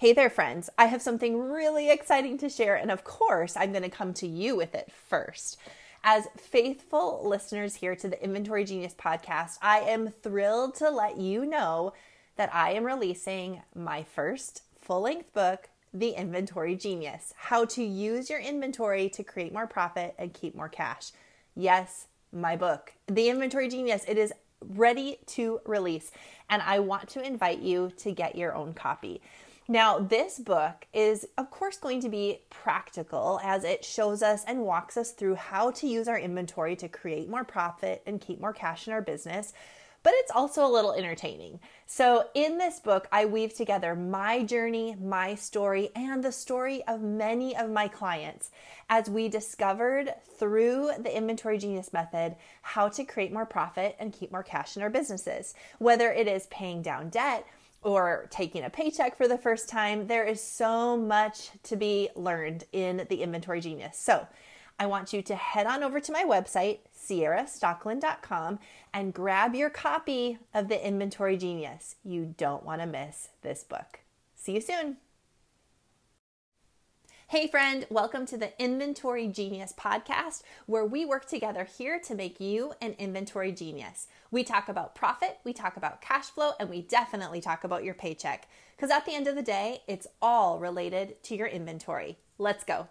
Hey there, friends. I have something really exciting to share, and of course, I'm going to come to you with it first. As faithful listeners here to the Inventory Genius podcast, I am thrilled to let you know that I am releasing my first full length book, The Inventory Genius How to Use Your Inventory to Create More Profit and Keep More Cash. Yes, my book, The Inventory Genius. It is ready to release, and I want to invite you to get your own copy. Now, this book is, of course, going to be practical as it shows us and walks us through how to use our inventory to create more profit and keep more cash in our business. But it's also a little entertaining. So, in this book, I weave together my journey, my story, and the story of many of my clients as we discovered through the Inventory Genius method how to create more profit and keep more cash in our businesses. Whether it is paying down debt, or taking a paycheck for the first time, there is so much to be learned in the Inventory Genius. So, I want you to head on over to my website, ciarastockeland.com, and grab your copy of the Inventory Genius. You don't want to miss this book. See you soon. Hey, friend, welcome to the Inventory Genius podcast, where we work together here to make you an inventory genius. We talk about profit, we talk about cash flow, and we definitely talk about your paycheck. Because at the end of the day, it's all related to your inventory. Let's go.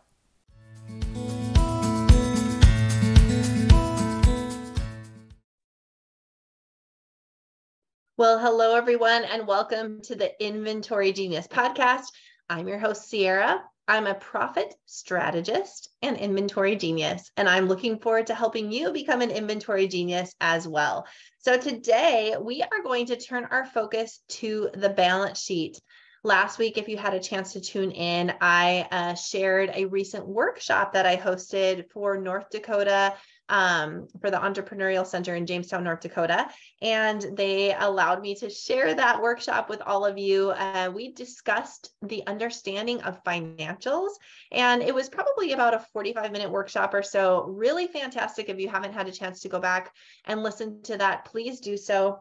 Well, hello, everyone, and welcome to the Inventory Genius podcast. I'm your host, Ciara. I'm a profit strategist and inventory genius, and I'm looking forward to helping you become an inventory genius as well. So, today we are going to turn our focus to the balance sheet. Last week, if you had a chance to tune in, I uh, shared a recent workshop that I hosted for North Dakota um, for the Entrepreneurial Center in Jamestown, North Dakota. And they allowed me to share that workshop with all of you. Uh, we discussed the understanding of financials, and it was probably about a 45 minute workshop or so. Really fantastic. If you haven't had a chance to go back and listen to that, please do so.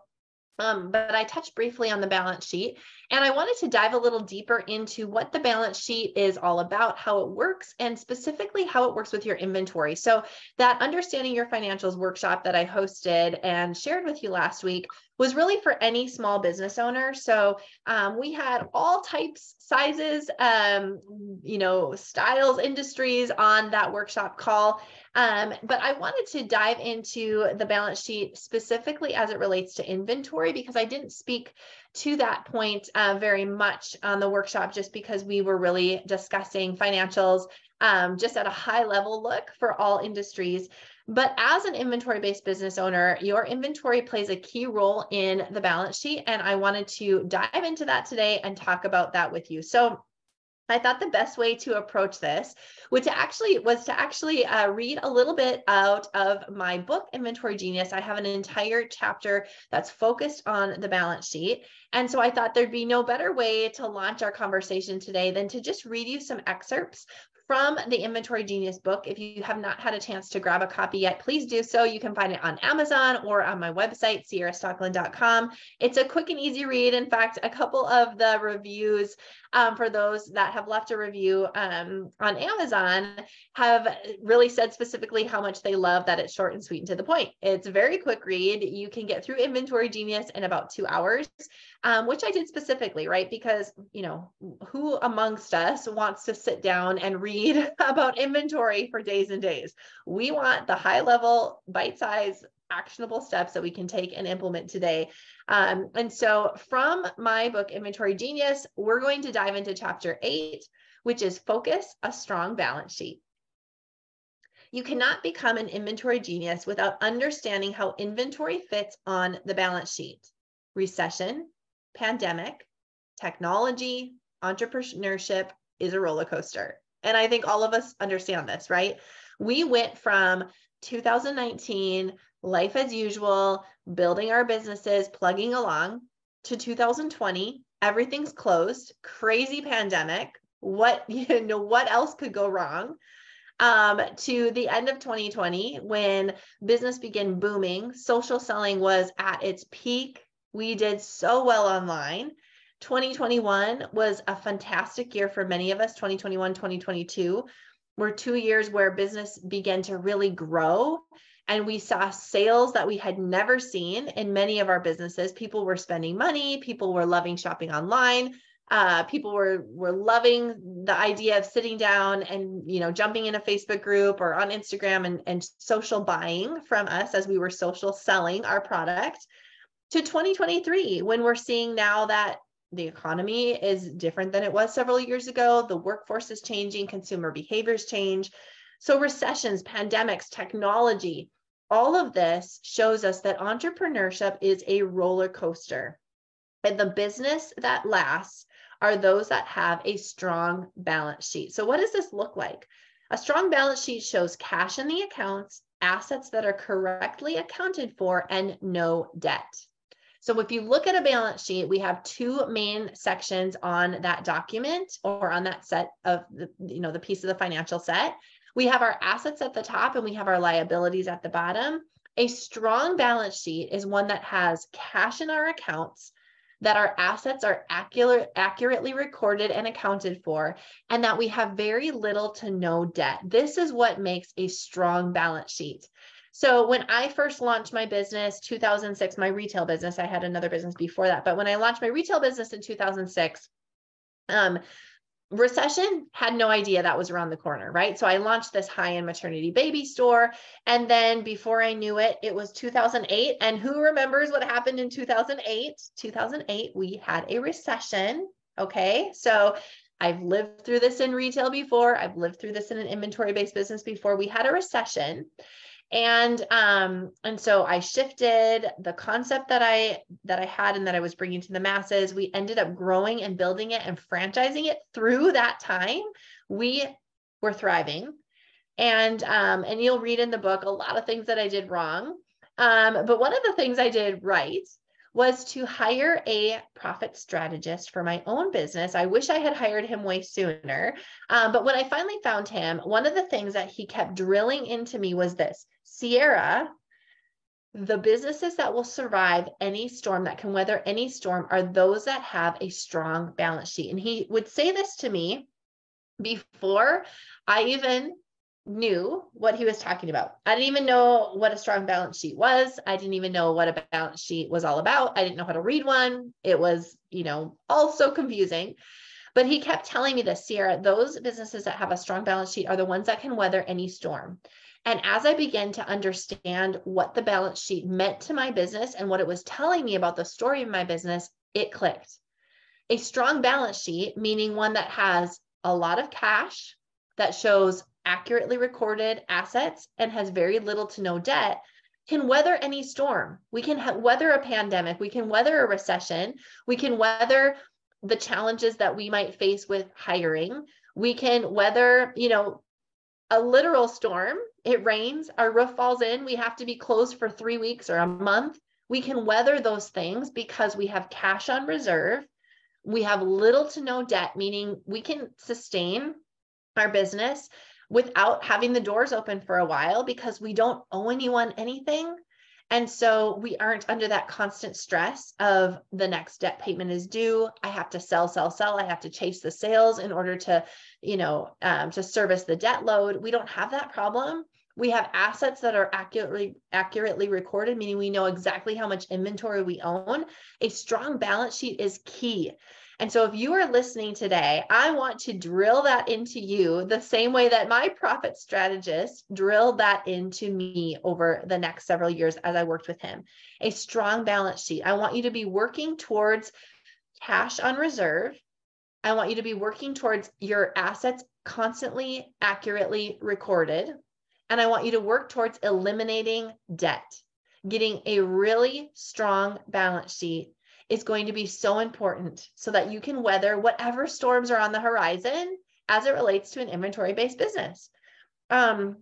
Um, but I touched briefly on the balance sheet, and I wanted to dive a little deeper into what the balance sheet is all about, how it works, and specifically how it works with your inventory. So, that understanding your financials workshop that I hosted and shared with you last week was really for any small business owner. So, um, we had all types, sizes, um, you know, styles, industries on that workshop call. Um, but I wanted to dive into the balance sheet specifically as it relates to inventory because I didn't speak to that point uh, very much on the workshop just because we were really discussing financials um, just at a high level look for all industries. But as an inventory based business owner, your inventory plays a key role in the balance sheet. And I wanted to dive into that today and talk about that with you. So, I thought the best way to approach this which actually was to actually uh, read a little bit out of my book Inventory Genius. I have an entire chapter that's focused on the balance sheet. And so I thought there'd be no better way to launch our conversation today than to just read you some excerpts from the Inventory Genius book. If you have not had a chance to grab a copy yet, please do so. You can find it on Amazon or on my website, ciarastockeland.com. It's a quick and easy read. In fact, a couple of the reviews um, for those that have left a review um, on Amazon have really said specifically how much they love that it's short and sweet and to the point. It's a very quick read. You can get through Inventory Genius in about two hours um, which I did specifically, right? Because, you know, who amongst us wants to sit down and read about inventory for days and days? We want the high level, bite size, actionable steps that we can take and implement today. Um, and so, from my book, Inventory Genius, we're going to dive into chapter eight, which is Focus a Strong Balance Sheet. You cannot become an inventory genius without understanding how inventory fits on the balance sheet. Recession, pandemic, technology, entrepreneurship is a roller coaster. And I think all of us understand this, right? We went from 2019, life as usual, building our businesses, plugging along, to 2020, everything's closed, crazy pandemic. What you know, what else could go wrong? Um, to the end of 2020, when business began booming, social selling was at its peak we did so well online. 2021 was a fantastic year for many of us. 2021, 2022 were two years where business began to really grow. And we saw sales that we had never seen in many of our businesses. People were spending money, people were loving shopping online. Uh, people were were loving the idea of sitting down and you know jumping in a Facebook group or on Instagram and, and social buying from us as we were social selling our product to 2023 when we're seeing now that the economy is different than it was several years ago. The workforce is changing, consumer behaviors change. So, recessions, pandemics, technology, all of this shows us that entrepreneurship is a roller coaster. And the business that lasts are those that have a strong balance sheet. So, what does this look like? A strong balance sheet shows cash in the accounts, assets that are correctly accounted for, and no debt. So if you look at a balance sheet, we have two main sections on that document or on that set of the, you know, the piece of the financial set. We have our assets at the top and we have our liabilities at the bottom. A strong balance sheet is one that has cash in our accounts, that our assets are accurate, accurately recorded and accounted for, and that we have very little to no debt. This is what makes a strong balance sheet. So when I first launched my business, 2006, my retail business, I had another business before that, but when I launched my retail business in 2006, um, recession had no idea that was around the corner, right? So I launched this high-end maternity baby store, and then before I knew it, it was 2008. And who remembers what happened in 2008? 2008, we had a recession. Okay, so I've lived through this in retail before. I've lived through this in an inventory based business before. We had a recession and um and so i shifted the concept that i that i had and that i was bringing to the masses. We ended up growing and building it and franchising it through that time. We were thriving. And um and you'll read in the book a lot of things that i did wrong. Um but one of the things i did right was to hire a profit strategist for my own business. I wish I had hired him way sooner. Um, but when I finally found him, one of the things that he kept drilling into me was this Ciara, the businesses that will survive any storm, that can weather any storm, are those that have a strong balance sheet. And he would say this to me before I even knew what he was talking about. I didn't even know what a strong balance sheet was. I didn't even know what a balance sheet was all about. I didn't know how to read one. It was, you know, all so confusing. But he kept telling me this, Ciara, those businesses that have a strong balance sheet are the ones that can weather any storm. And as I began to understand what the balance sheet meant to my business and what it was telling me about the story of my business, it clicked. A strong balance sheet, meaning one that has a lot of cash, that shows accurately recorded assets and has very little to no debt can weather any storm. We can ha- weather a pandemic, we can weather a recession, we can weather the challenges that we might face with hiring. We can weather, you know, a literal storm. It rains, our roof falls in, we have to be closed for 3 weeks or a month. We can weather those things because we have cash on reserve. We have little to no debt, meaning we can sustain our business without having the doors open for a while because we don't owe anyone anything. And so we aren't under that constant stress of the next debt payment is due. I have to sell, sell, sell. I have to chase the sales in order to, you know, um, to service the debt load. We don't have that problem. We have assets that are accurately accurately recorded, meaning we know exactly how much inventory we own. A strong balance sheet is key. And so if you are listening today, I want to drill that into you the same way that my profit strategist drilled that into me over the next several years as I worked with him. A strong balance sheet. I want you to be working towards cash on reserve. I want you to be working towards your assets constantly accurately recorded. And I want you to work towards eliminating debt, getting a really strong balance sheet is going to be so important so that you can weather whatever storms are on the horizon as it relates to an inventory based business. Um,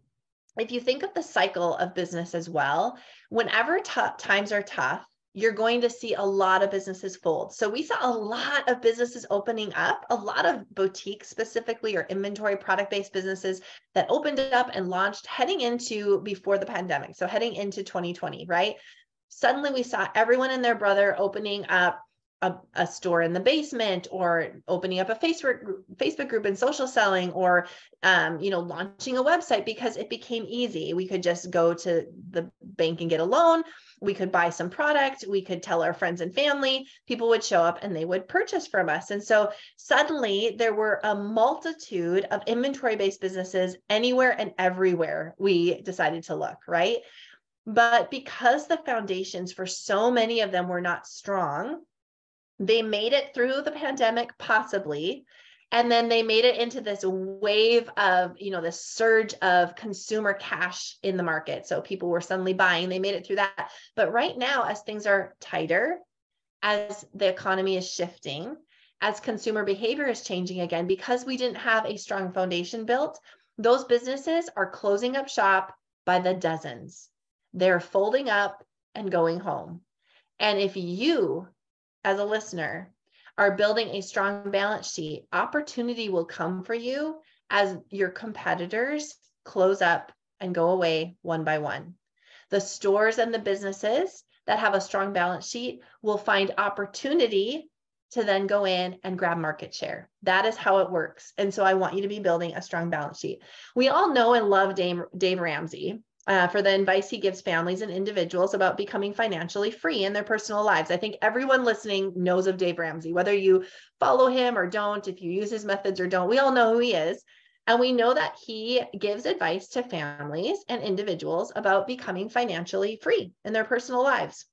if you think of the cycle of business as well, whenever times are tough, you're going to see a lot of businesses fold. So we saw a lot of businesses opening up, a lot of boutiques specifically or inventory product based businesses that opened up and launched heading into before the pandemic. So heading into 2020, right? Suddenly we saw everyone and their brother opening up a, a, store in the basement or opening up a Facebook group, Facebook group and social selling or um, you know launching a website because it became easy. We could just go to the bank and get a loan. We could buy some product. We could tell our friends and family. People would show up and they would purchase from us. And so suddenly there were a multitude of inventory based businesses anywhere and everywhere we decided to look, right? But because the foundations for so many of them were not strong, they made it through the pandemic, possibly. And then they made it into this wave of, you know, this surge of consumer cash in the market. So people were suddenly buying, they made it through that. But right now, as things are tighter, as the economy is shifting, as consumer behavior is changing again, because we didn't have a strong foundation built, those businesses are closing up shop by the dozens. They're folding up and going home. And if you as a listener are building a strong balance sheet, opportunity will come for you as your competitors close up and go away one by one. The stores and the businesses that have a strong balance sheet will find opportunity to then go in and grab market share. That is how it works. And so I want you to be building a strong balance sheet. We all know and love Dave, Dave Ramsey uh, for the advice he gives families and individuals about becoming financially free in their personal lives. I think everyone listening knows of Dave Ramsey, whether you follow him or don't, if you use his methods or don't, we all know who he is. And we know that he gives advice to families and individuals about becoming financially free in their personal lives.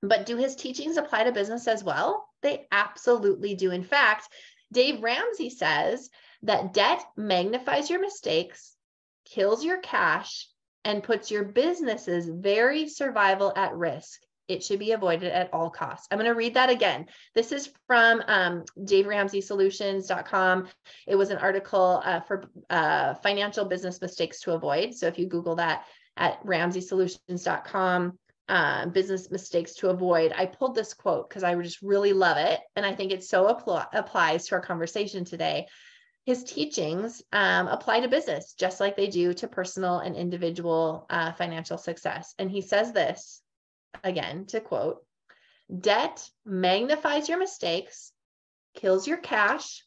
But do his teachings apply to business as well? They absolutely do. In fact, Dave Ramsey says that debt magnifies your mistakes, kills your cash, and puts your business's very survival at risk. It should be avoided at all costs. I'm going to read that again. This is from um, DaveRamseySolutions.com. It was an article uh, for uh, financial business mistakes to avoid. So if you Google that at RamseySolutions.com, uh, business mistakes to avoid, I pulled this quote because I just really love it. And I think it so apl- applies to our conversation today his teachings um, apply to business just like they do to personal and individual uh, financial success. And he says this again to quote debt magnifies your mistakes, kills your cash,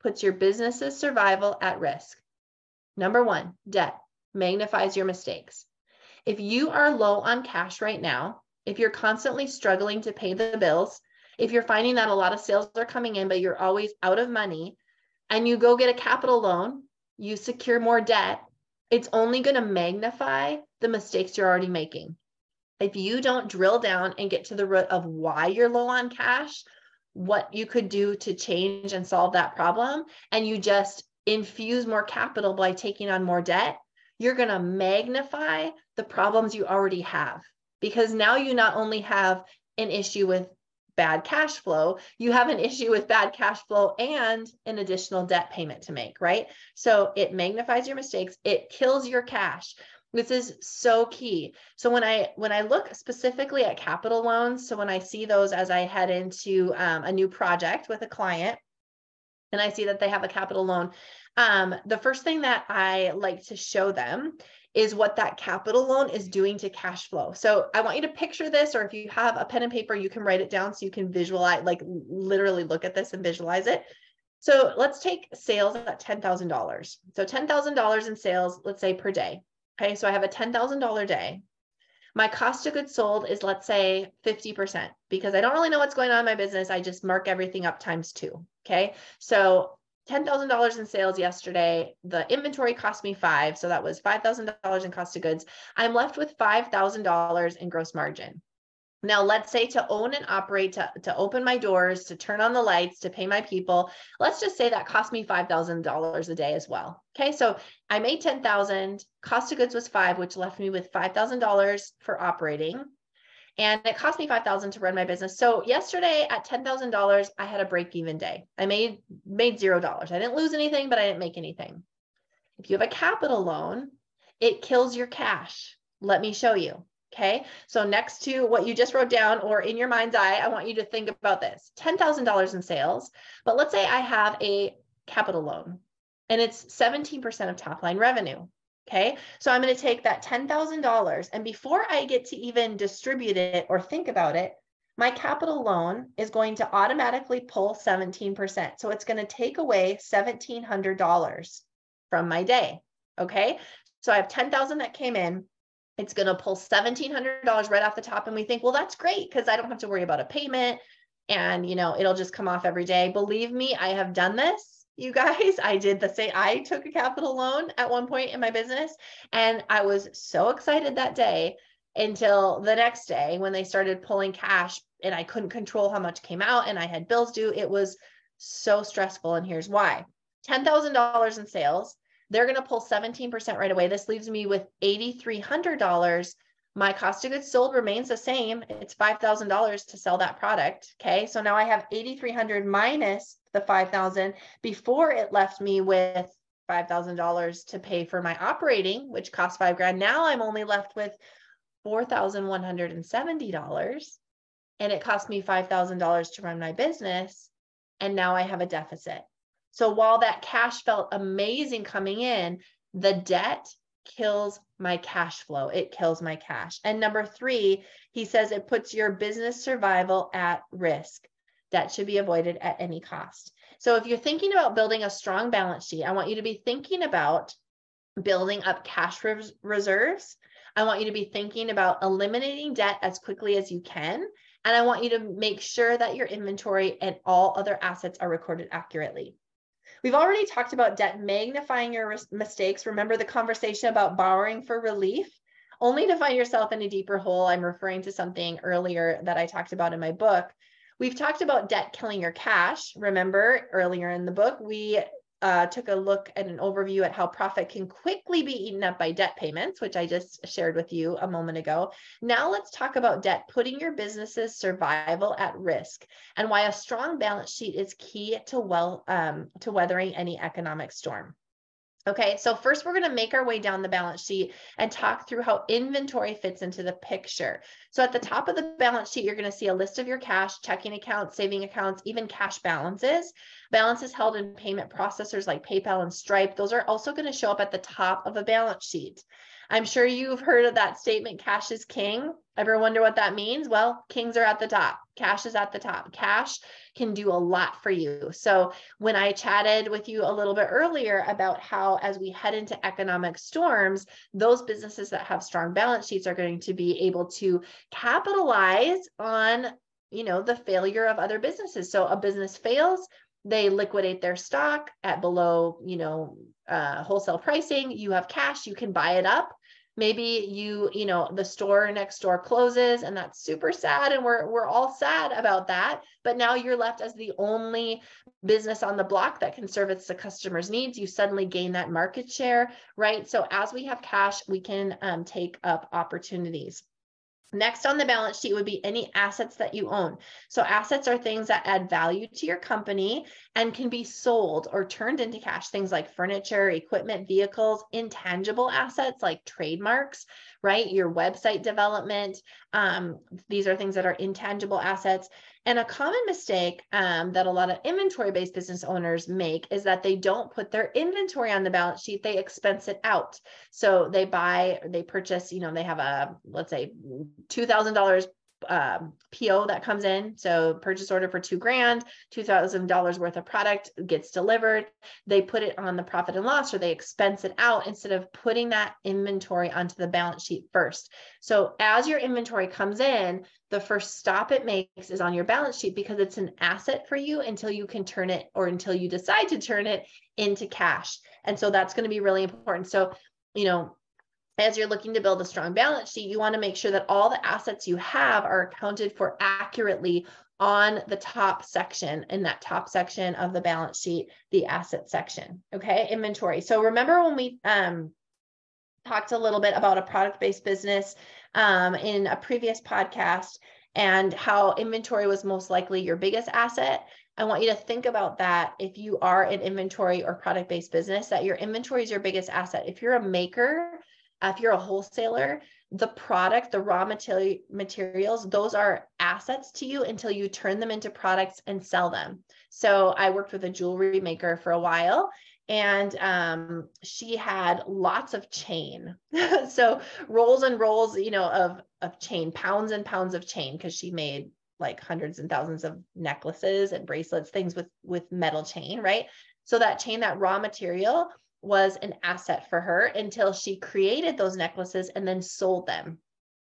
puts your business's survival at risk. Number one, debt magnifies your mistakes. If you are low on cash right now, if you're constantly struggling to pay the bills, if you're finding that a lot of sales are coming in, but you're always out of money, and you go get a capital loan, you secure more debt, it's only going to magnify the mistakes you're already making. If you don't drill down and get to the root of why you're low on cash, what you could do to change and solve that problem, and you just infuse more capital by taking on more debt, you're going to magnify the problems you already have. Because now you not only have an issue with bad cash flow, you have an issue with bad cash flow and an additional debt payment to make, right? So it magnifies your mistakes, it kills your cash. This is so key. So when I when I look specifically at capital loans, so when I see those as I head into um, a new project with a client, and I see that they have a capital loan, um, the first thing that I like to show them is what that capital loan is doing to cash flow. So I want you to picture this, or if you have a pen and paper, you can write it down so you can visualize, like literally look at this and visualize it. So let's take sales at $10,000. So $10,000 in sales, let's say per day. Okay, so I have a $10,000 day. My cost of goods sold is, let's say, 50% because I don't really know what's going on in my business. I just mark everything up times two. Okay, so $10,000 in sales yesterday. The inventory cost me five. So that was $5,000 in cost of goods. I'm left with $5,000 in gross margin. Now, let's say to own and operate, to, to open my doors, to turn on the lights, to pay my people, let's just say that cost me $5,000 a day as well. Okay, so I made 10,000, cost of goods was five, which left me with $5,000 for operating and it cost me 5000 to run my business. So yesterday at $10000 i had a break even day. I made made zero dollars. I didn't lose anything but i didn't make anything. If you have a capital loan it kills your cash. Let me show you okay? So next to what you just wrote down or in your mind's eye i want you to think about this. $10000 in sales but let's say i have a capital loan and it's 17% of top line revenue Okay, so I'm going to take that $10,000 and before I get to even distribute it or think about it, my capital loan is going to automatically pull 17%. So it's going to take away $1,700 from my day. Okay. So I have 10,000 that came in. It's going to pull $1,700 right off the top. And we think, well, that's great because I don't have to worry about a payment and, you know, it'll just come off every day. Believe me, I have done this. You guys, I did the same. I took a capital loan at one point in my business and I was so excited that day until the next day when they started pulling cash and I couldn't control how much came out and I had bills due. It was so stressful. And here's why $10,000 in sales. They're going to pull 17% right away. This leaves me with $8,300. My cost of goods sold remains the same. It's $5,000 to sell that product. Okay. So now I have 8,300 minus the 5,000 before it left me with $5,000 to pay for my operating, which cost five grand. Now I'm only left with $4,170 and it cost me $5,000 to run my business. And now I have a deficit. So while that cash felt amazing coming in, the debt kills my cash flow. It kills my cash. And number three, he says it puts your business survival at risk. That should be avoided at any cost. So if you're thinking about building a strong balance sheet, I want you to be thinking about building up cash res- reserves I want you to be thinking about eliminating debt as quickly as you can. And I want you to make sure that your inventory and all other assets are recorded accurately. We've already talked about debt magnifying your mistakes. Remember the conversation about borrowing for relief? Only to find yourself in a deeper hole. I'm referring to something earlier that I talked about in my book. We've talked about debt killing your cash. Remember earlier in the book, we uh, took a look at an overview at how profit can quickly be eaten up by debt payments, which I just shared with you a moment ago. Now let's talk about debt putting your business's survival at risk and why a strong balance sheet is key to well um, to weathering any economic storm. Okay, so first we're going to make our way down the balance sheet and talk through how inventory fits into the picture. So at the top of the balance sheet, you're going to see a list of your cash, checking accounts, saving accounts, even cash balances. Balances held in payment processors like PayPal and Stripe, those are also going to show up at the top of a balance sheet. I'm sure you've heard of that statement, cash is king. Ever wonder what that means? Well, kings are at the top. Cash is at the top. Cash can do a lot for you. So, when I chatted with you a little bit earlier about how, as we head into economic storms, those businesses that have strong balance sheets are going to be able to capitalize on you know the failure of other businesses so a business fails they liquidate their stock at below you know uh, wholesale pricing you have cash you can buy it up. Maybe you you know the store next door closes and that's super sad and we're we're all sad about that. But now you're left as the only business on the block that can service the customer's needs. You suddenly gain that market share right? So as we have cash we can um, take up opportunities Next on the balance sheet would be any assets that you own. So, assets are things that add value to your company and can be sold or turned into cash. Things like furniture, equipment, vehicles, intangible assets like trademarks, right? Your website development. Um, these are things that are intangible assets. And a common mistake um, that a lot of inventory based business owners make is that they don't put their inventory on the balance sheet, they expense it out. So they buy, they purchase, you know, they have a, let's say, $2,000 um, PO that comes in. So purchase order for two grand, $2,000 worth of product gets delivered. They put it on the profit and loss or they expense it out instead of putting that inventory onto the balance sheet first. So as your inventory comes in, the first stop it makes is on your balance sheet because it's an asset for you until you can turn it or until you decide to turn it into cash. And so that's going to be really important. So, you know, as you're looking to build a strong balance sheet, you want to make sure that all the assets you have are accounted for accurately on the top section in that top section of the balance sheet, the asset section. Okay, inventory. So remember when we um, talked a little bit about a product based business um, in a previous podcast and how inventory was most likely your biggest asset. I want you to think about that if you are an inventory or product based business, that your inventory is your biggest asset. If you're a maker, if you're a wholesaler, the product, the raw material materials, those are assets to you until you turn them into products and sell them. So I worked with a jewelry maker for a while and um, she had lots of chain. so rolls and rolls, you know, of of chain, pounds and pounds of chain because she made like hundreds and thousands of necklaces and bracelets, things with with metal chain, right? So that chain, that raw material was an asset for her until she created those necklaces and then sold them.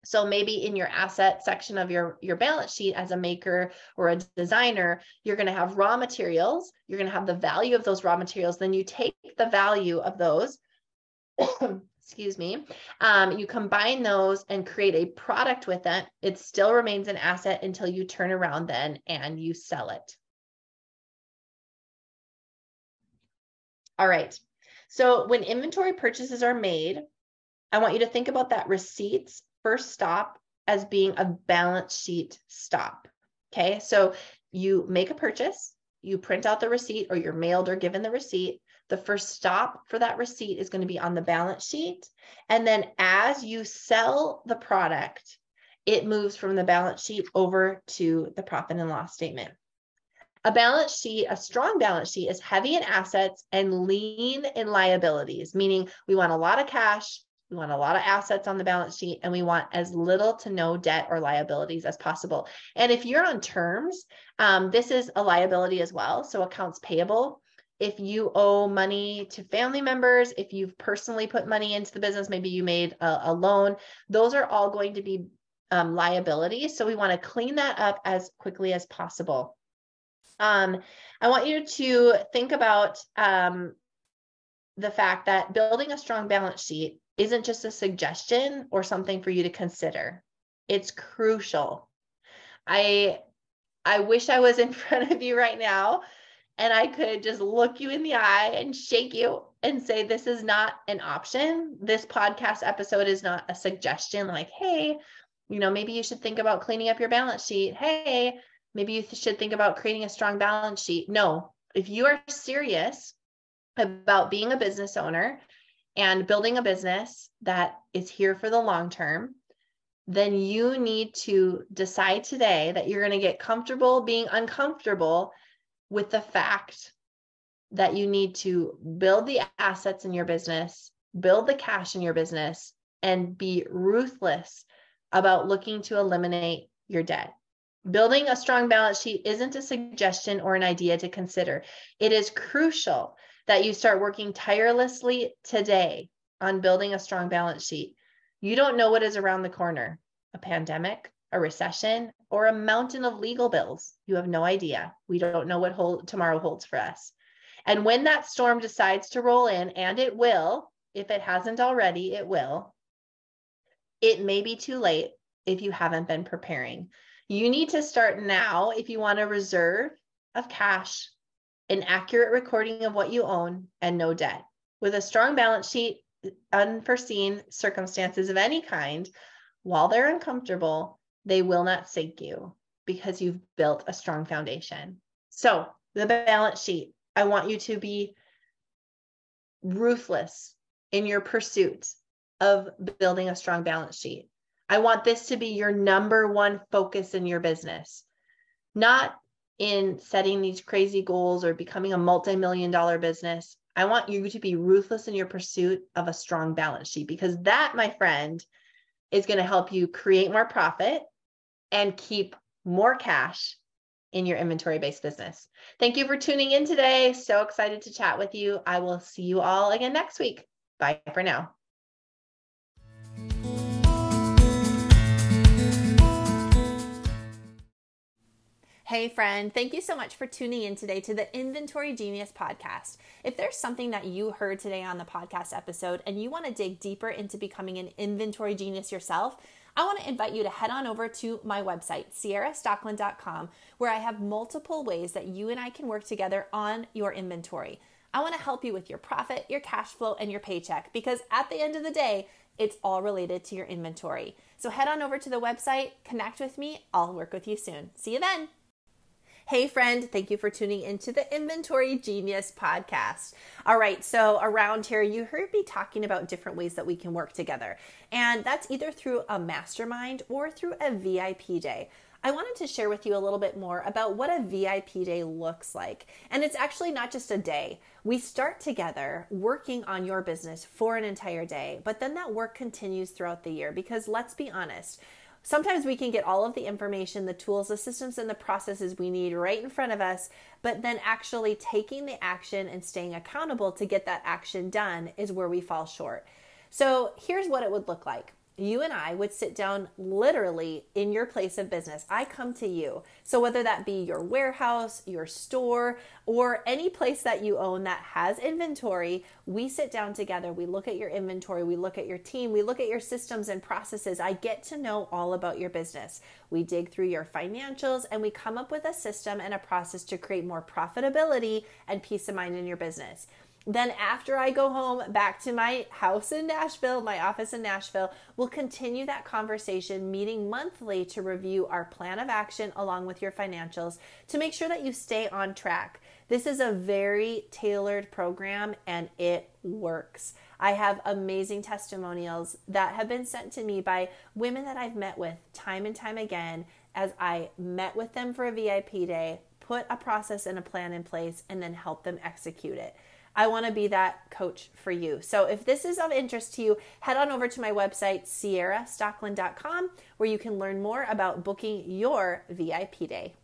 So maybe in your asset section of your your balance sheet as a maker or a designer, you're going to have raw materials, you're going to have the value of those raw materials, then you take the value of those excuse me, um, you combine those and create a product with it, it still remains an asset until you turn around then and you sell it. All right. So when inventory purchases are made, I want you to think about that receipts first stop as being a balance sheet stop. Okay. So you make a purchase, you print out the receipt, or you're mailed or given the receipt the first stop for that receipt is going to be on the balance sheet. And then as you sell the product, it moves from the balance sheet over to the profit and loss statement. A balance sheet, a strong balance sheet, is heavy in assets and lean in liabilities, meaning we want a lot of cash, we want a lot of assets on the balance sheet, and we want as little to no debt or liabilities as possible. And if you're on terms, um, this is a liability as well. So accounts payable if you owe money to family members, if you've personally put money into the business, maybe you made a, a loan, those are all going to be um, liabilities. So we want to clean that up as quickly as possible. Um, I want you to think about um, the fact that building a strong balance sheet isn't just a suggestion or something for you to consider. It's crucial. I I wish I was in front of you right now and I could just look you in the eye and shake you and say, This is not an option. This podcast episode is not a suggestion like, Hey, you know, maybe you should think about cleaning up your balance sheet. Hey, maybe you should think about creating a strong balance sheet. No, if you are serious about being a business owner and building a business that is here for the long term, then you need to decide today that you're going to get comfortable being uncomfortable with the fact that you need to build the assets in your business, build the cash in your business, and be ruthless about looking to eliminate your debt. Building a strong balance sheet isn't a suggestion or an idea to consider. It is crucial that you start working tirelessly today on building a strong balance sheet. You don't know what is around the corner a pandemic, a recession, or a mountain of legal bills. You have no idea. We don't know what hold, tomorrow holds for us. And when that storm decides to roll in, and it will, if it hasn't already, it will, it may be too late if you haven't been preparing. You need to start now if you want a reserve of cash, an accurate recording of what you own, and no debt. With a strong balance sheet, unforeseen circumstances of any kind, while they're uncomfortable, they will not sink you because you've built a strong foundation. So, the balance sheet, I want you to be ruthless in your pursuit of building a strong balance sheet. I want this to be your number one focus in your business, not in setting these crazy goals or becoming a multi million dollar business. I want you to be ruthless in your pursuit of a strong balance sheet because that, my friend, is going to help you create more profit and keep more cash in your inventory based business. Thank you for tuning in today. So excited to chat with you. I will see you all again next week. Bye for now. Hey, friend, thank you so much for tuning in today to the Inventory Genius podcast. If there's something that you heard today on the podcast episode and you want to dig deeper into becoming an inventory genius yourself, I want to invite you to head on over to my website, ciarastockeland.com, where I have multiple ways that you and I can work together on your inventory. I want to help you with your profit, your cash flow, and your paycheck because at the end of the day, it's all related to your inventory. So head on over to the website, connect with me. I'll work with you soon. See you then. Hey, friend, thank you for tuning into the Inventory Genius podcast. All right, so around here, you heard me talking about different ways that we can work together, and that's either through a mastermind or through a VIP day. I wanted to share with you a little bit more about what a VIP day looks like. And it's actually not just a day. We start together working on your business for an entire day, but then that work continues throughout the year because let's be honest, sometimes we can get all of the information, the tools, the systems, and the processes we need right in front of us, but then actually taking the action and staying accountable to get that action done is where we fall short. So here's what it would look like you and I would sit down literally in your place of business. I come to you. So, whether that be your warehouse, your store, or any place that you own that has inventory, we sit down together. We look at your inventory, we look at your team, we look at your systems and processes. I get to know all about your business. We dig through your financials and we come up with a system and a process to create more profitability and peace of mind in your business. Then, after I go home back to my house in Nashville, my office in Nashville, we'll continue that conversation, meeting monthly to review our plan of action along with your financials to make sure that you stay on track. This is a very tailored program and it works. I have amazing testimonials that have been sent to me by women that I've met with time and time again as I met with them for a VIP day, put a process and a plan in place, and then help them execute it. I want to be that coach for you. So if this is of interest to you, head on over to my website, ciarastockeland.com, where you can learn more about booking your VIP day.